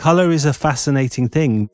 Color is a fascinating thing.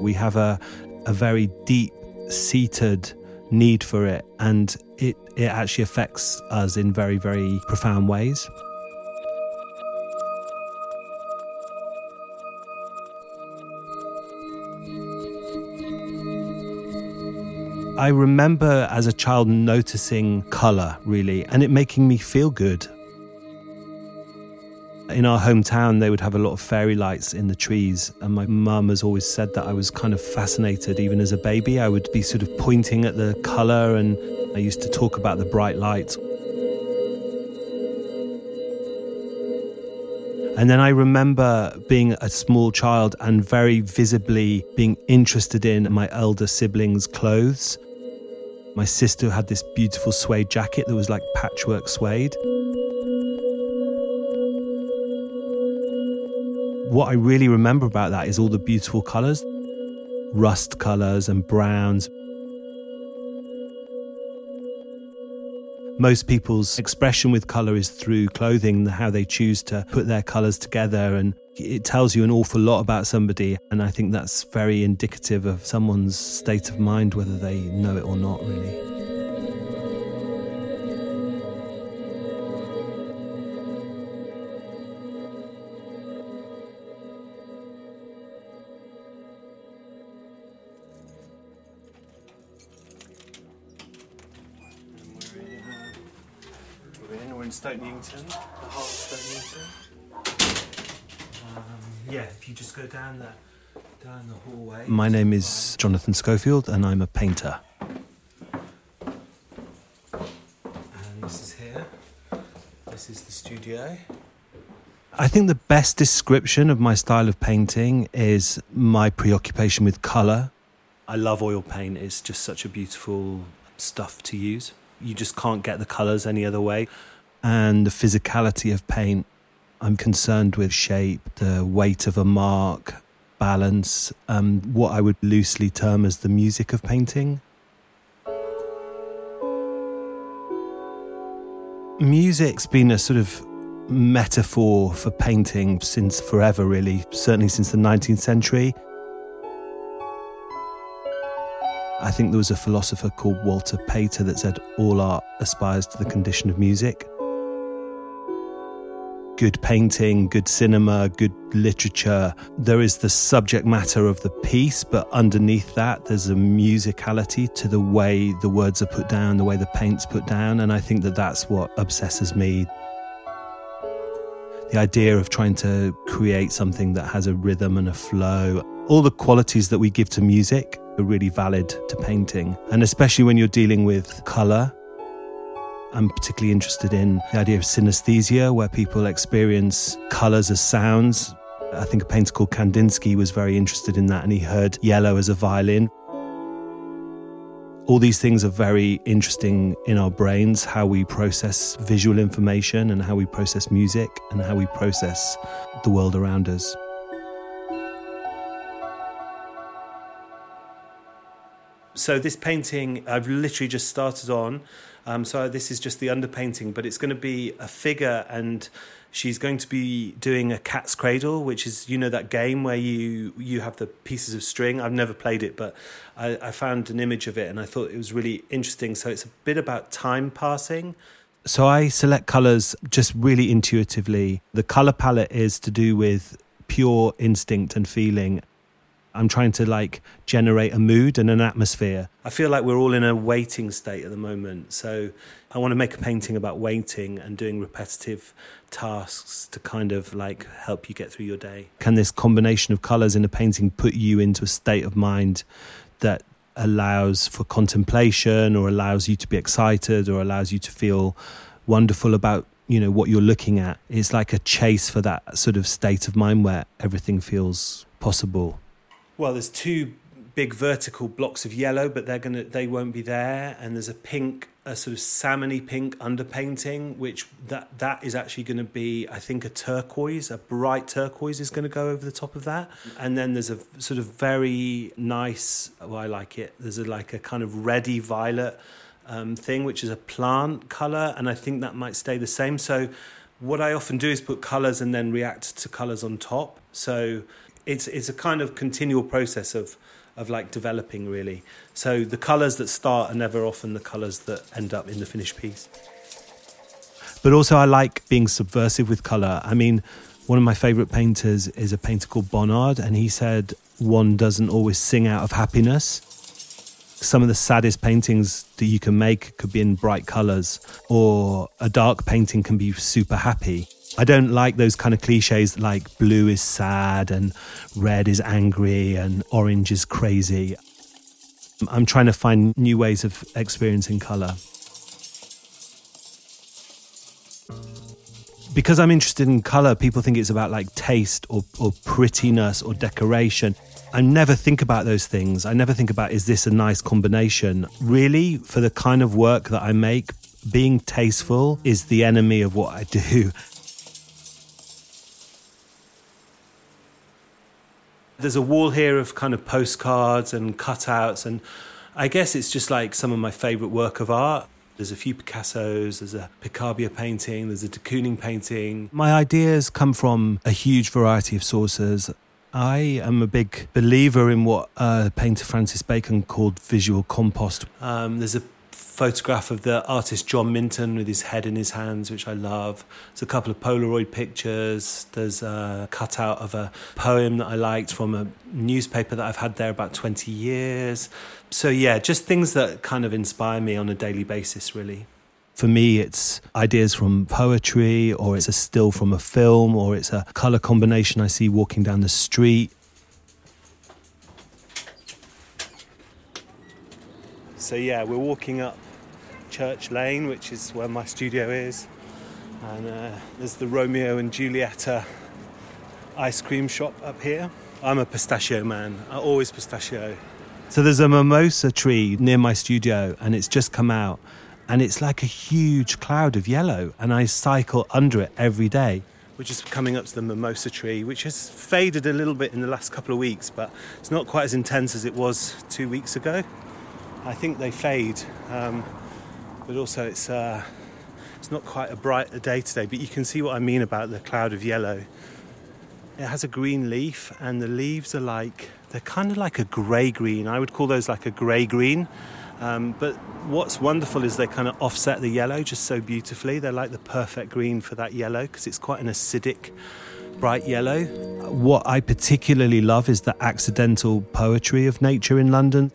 We have a, a very deep seated need for it, and it, it actually affects us in very, very profound ways. I remember as a child noticing colour really and it making me feel good. In our hometown, they would have a lot of fairy lights in the trees, and my mum has always said that I was kind of fascinated, even as a baby. I would be sort of pointing at the colour, and I used to talk about the bright lights. And then I remember being a small child and very visibly being interested in my elder siblings' clothes. My sister had this beautiful suede jacket that was like patchwork suede. What I really remember about that is all the beautiful colours rust colours and browns. Most people's expression with colour is through clothing, how they choose to put their colours together, and it tells you an awful lot about somebody. And I think that's very indicative of someone's state of mind, whether they know it or not, really. In Stoke Newington, the heart of Stoke Newington. Um, yeah, if you just go down the down the hallway. My name is Jonathan Schofield, and I'm a painter. And this is here. This is the studio. I think the best description of my style of painting is my preoccupation with colour. I love oil paint, it's just such a beautiful stuff to use. You just can't get the colours any other way and the physicality of paint. I'm concerned with shape, the weight of a mark, balance, um, what I would loosely term as the music of painting. Music's been a sort of metaphor for painting since forever, really, certainly since the 19th century. I think there was a philosopher called Walter Pater that said all art aspires to the condition of music good painting, good cinema, good literature. There is the subject matter of the piece, but underneath that, there's a musicality to the way the words are put down, the way the paint's put down. And I think that that's what obsesses me. The idea of trying to create something that has a rhythm and a flow, all the qualities that we give to music are really valid to painting. And especially when you're dealing with color I'm particularly interested in the idea of synesthesia, where people experience colors as sounds. I think a painter called Kandinsky was very interested in that, and he heard yellow as a violin. All these things are very interesting in our brains how we process visual information, and how we process music, and how we process the world around us. So, this painting I've literally just started on. Um, so this is just the underpainting, but it's going to be a figure, and she's going to be doing a cat's cradle, which is you know that game where you you have the pieces of string. I've never played it, but I, I found an image of it, and I thought it was really interesting. So it's a bit about time passing. So I select colors just really intuitively. The color palette is to do with pure instinct and feeling I'm trying to like generate a mood and an atmosphere. I feel like we're all in a waiting state at the moment. So I want to make a painting about waiting and doing repetitive tasks to kind of like help you get through your day. Can this combination of colors in a painting put you into a state of mind that allows for contemplation or allows you to be excited or allows you to feel wonderful about you know what you're looking at it's like a chase for that sort of state of mind where everything feels possible well, there's two big vertical blocks of yellow, but they're gonna they won't be there. And there's a pink, a sort of salmony pink underpainting, which that that is actually going to be, I think, a turquoise, a bright turquoise is going to go over the top of that. And then there's a sort of very nice, well, I like it. There's a like a kind of reddy violet um, thing, which is a plant color, and I think that might stay the same. So what I often do is put colours and then react to colours on top. So it's it's a kind of continual process of of like developing really. So the colours that start are never often the colours that end up in the finished piece. But also I like being subversive with colour. I mean, one of my favourite painters is a painter called Bonnard, and he said one doesn't always sing out of happiness. Some of the saddest paintings that you can make could be in bright colours, or a dark painting can be super happy. I don't like those kind of cliches like blue is sad and red is angry and orange is crazy. I'm trying to find new ways of experiencing color. Because I'm interested in color, people think it's about like taste or, or prettiness or decoration. I never think about those things. I never think about, is this a nice combination? Really, for the kind of work that I make, being tasteful is the enemy of what I do. There's a wall here of kind of postcards and cutouts, and I guess it's just like some of my favourite work of art. There's a few Picassos, there's a Picabia painting, there's a de Kooning painting. My ideas come from a huge variety of sources. I am a big believer in what uh, painter Francis Bacon called visual compost. Um, there's a photograph of the artist John Minton with his head in his hands, which I love. There's a couple of Polaroid pictures. There's a cutout of a poem that I liked from a newspaper that I've had there about 20 years. So, yeah, just things that kind of inspire me on a daily basis, really. For me, it's ideas from poetry, or it's a still from a film, or it's a color combination I see walking down the street. So, yeah, we're walking up Church Lane, which is where my studio is. And uh, there's the Romeo and Julieta ice cream shop up here. I'm a pistachio man, I always pistachio. So there's a mimosa tree near my studio, and it's just come out, and it's like a huge cloud of yellow, and I cycle under it every day. We're just coming up to the mimosa tree, which has faded a little bit in the last couple of weeks, but it's not quite as intense as it was two weeks ago. I think they fade. Um, but also it's uh, it's not quite a bright a day today. But you can see what I mean about the cloud of yellow. It has a green leaf, and the leaves are like they're kind of like a grey green. I would call those like a grey green. Um, but what's wonderful is they kind of offset the yellow just so beautifully. They're like the perfect green for that yellow because it's quite an acidic, bright yellow. What I particularly love is the accidental poetry of nature in London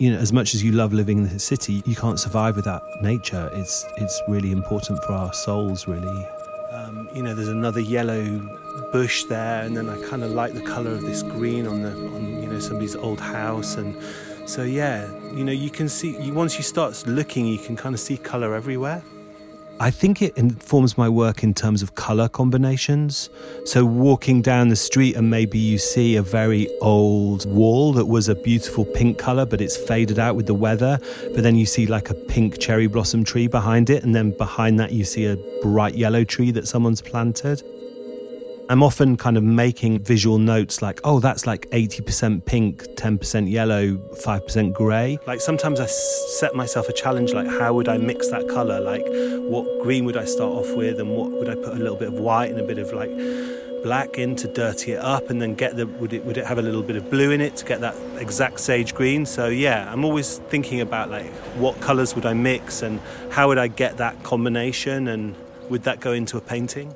you know, as much as you love living in the city, you can't survive without nature. It's it's really important for our souls, really. Um, you know, there's another yellow bush there, and then I kind of like the color of this green on the on you know somebody's old house, and so yeah, you know, you can see you, once you start looking, you can kind of see color everywhere. I think it informs my work in terms of color combinations. So, walking down the street and maybe you see a very old wall that was a beautiful pink color, but it's faded out with the weather. But then you see like a pink cherry blossom tree behind it, and then behind that, you see a bright yellow tree that someone's planted. I'm often kind of making visual notes like, oh, that's like 80% pink, 10% yellow, 5% grey. Like sometimes I set myself a challenge like, how would I mix that colour? Like, what green would I start off with, and what would I put a little bit of white and a bit of like black in to dirty it up, and then get the would it would it have a little bit of blue in it to get that exact sage green? So yeah, I'm always thinking about like what colours would I mix and how would I get that combination, and would that go into a painting?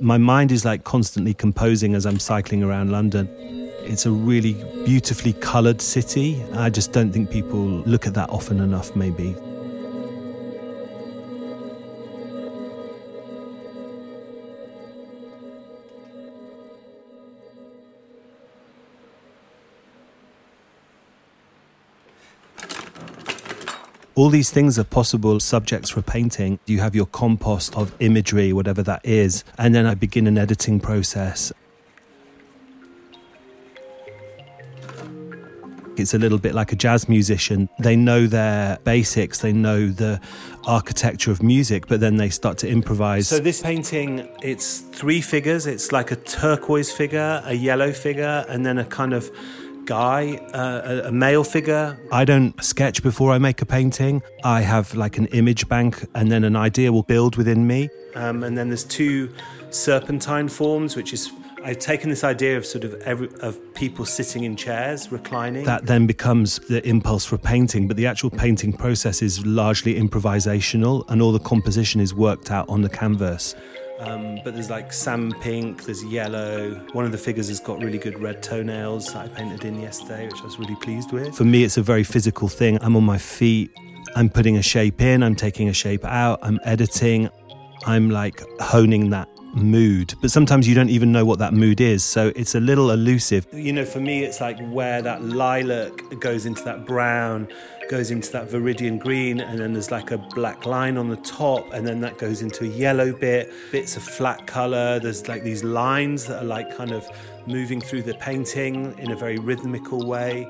My mind is like constantly composing as I'm cycling around London. It's a really beautifully coloured city. I just don't think people look at that often enough, maybe. All these things are possible subjects for painting. You have your compost of imagery, whatever that is, and then I begin an editing process. It's a little bit like a jazz musician. They know their basics, they know the architecture of music, but then they start to improvise. So, this painting, it's three figures. It's like a turquoise figure, a yellow figure, and then a kind of guy, uh, a, a male figure. I don't sketch before I make a painting. I have like an image bank, and then an idea will build within me. Um, and then there's two serpentine forms, which is I've taken this idea of sort of every, of people sitting in chairs, reclining. That then becomes the impulse for painting, but the actual painting process is largely improvisational, and all the composition is worked out on the canvas. Um, but there's like sand pink, there's yellow. One of the figures has got really good red toenails that I painted in yesterday, which I was really pleased with. For me, it's a very physical thing. I'm on my feet, I'm putting a shape in, I'm taking a shape out, I'm editing, I'm like honing that mood, but sometimes you don't even know what that mood is. So it's a little elusive. You know, for me, it's like where that lilac goes into that brown, goes into that viridian green, and then there's like a black line on the top, and then that goes into a yellow bit, bits of flat color. There's like these lines that are like kind of moving through the painting in a very rhythmical way.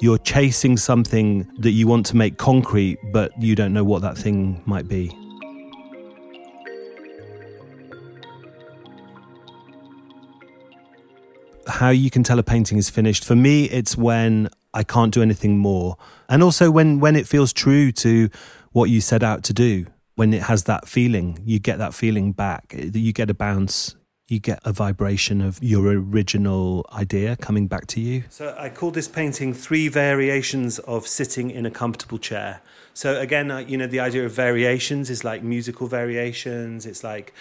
You're chasing something that you want to make concrete, but you don't know what that thing might be. How you can tell a painting is finished for me it's when i can't do anything more and also when when it feels true to what you set out to do when it has that feeling you get that feeling back you get a bounce you get a vibration of your original idea coming back to you. So I call this painting three variations of sitting in a comfortable chair. So again, uh, you know, the idea of variations is like musical variations. It's like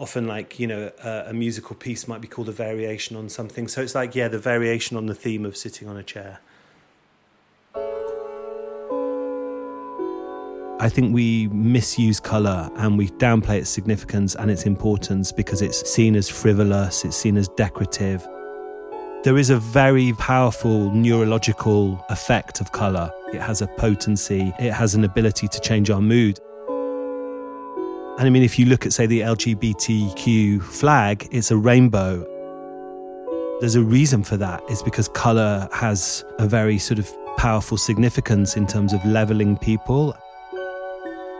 often like you know a, a, musical piece might be called a variation on something so it's like yeah the variation on the theme of sitting on a chair I think we misuse colour and we downplay its significance and its importance because it's seen as frivolous, it's seen as decorative. There is a very powerful neurological effect of colour. It has a potency, it has an ability to change our mood. And I mean, if you look at, say, the LGBTQ flag, it's a rainbow. There's a reason for that. It's because color has a very sort of powerful significance in terms of leveling people.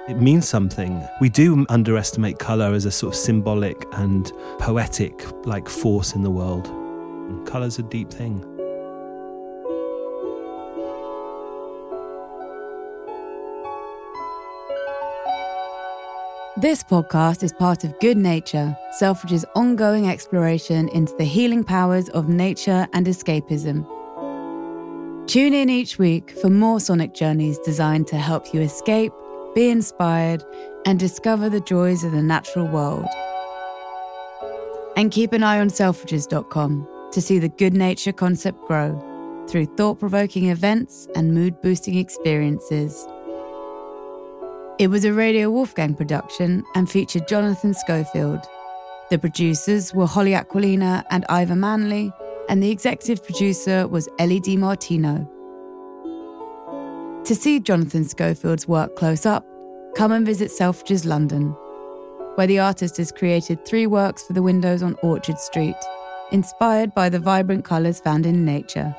It means something. We do underestimate color as a sort of symbolic and poetic like force in the world. Colour's a deep thing. This podcast is part of Good Nature, Selfridge's ongoing exploration into the healing powers of nature and escapism. Tune in each week for more sonic journeys designed to help you escape, be inspired, and discover the joys of the natural world. And keep an eye on selfridges.com to see the good nature concept grow through thought provoking events and mood boosting experiences. It was a Radio Wolfgang production and featured Jonathan Schofield. The producers were Holly Aquilina and Ivor Manley, and the executive producer was Ellie DiMartino. To see Jonathan Schofield's work close up, come and visit Selfridges London, where the artist has created three works for the windows on Orchard Street, inspired by the vibrant colours found in nature.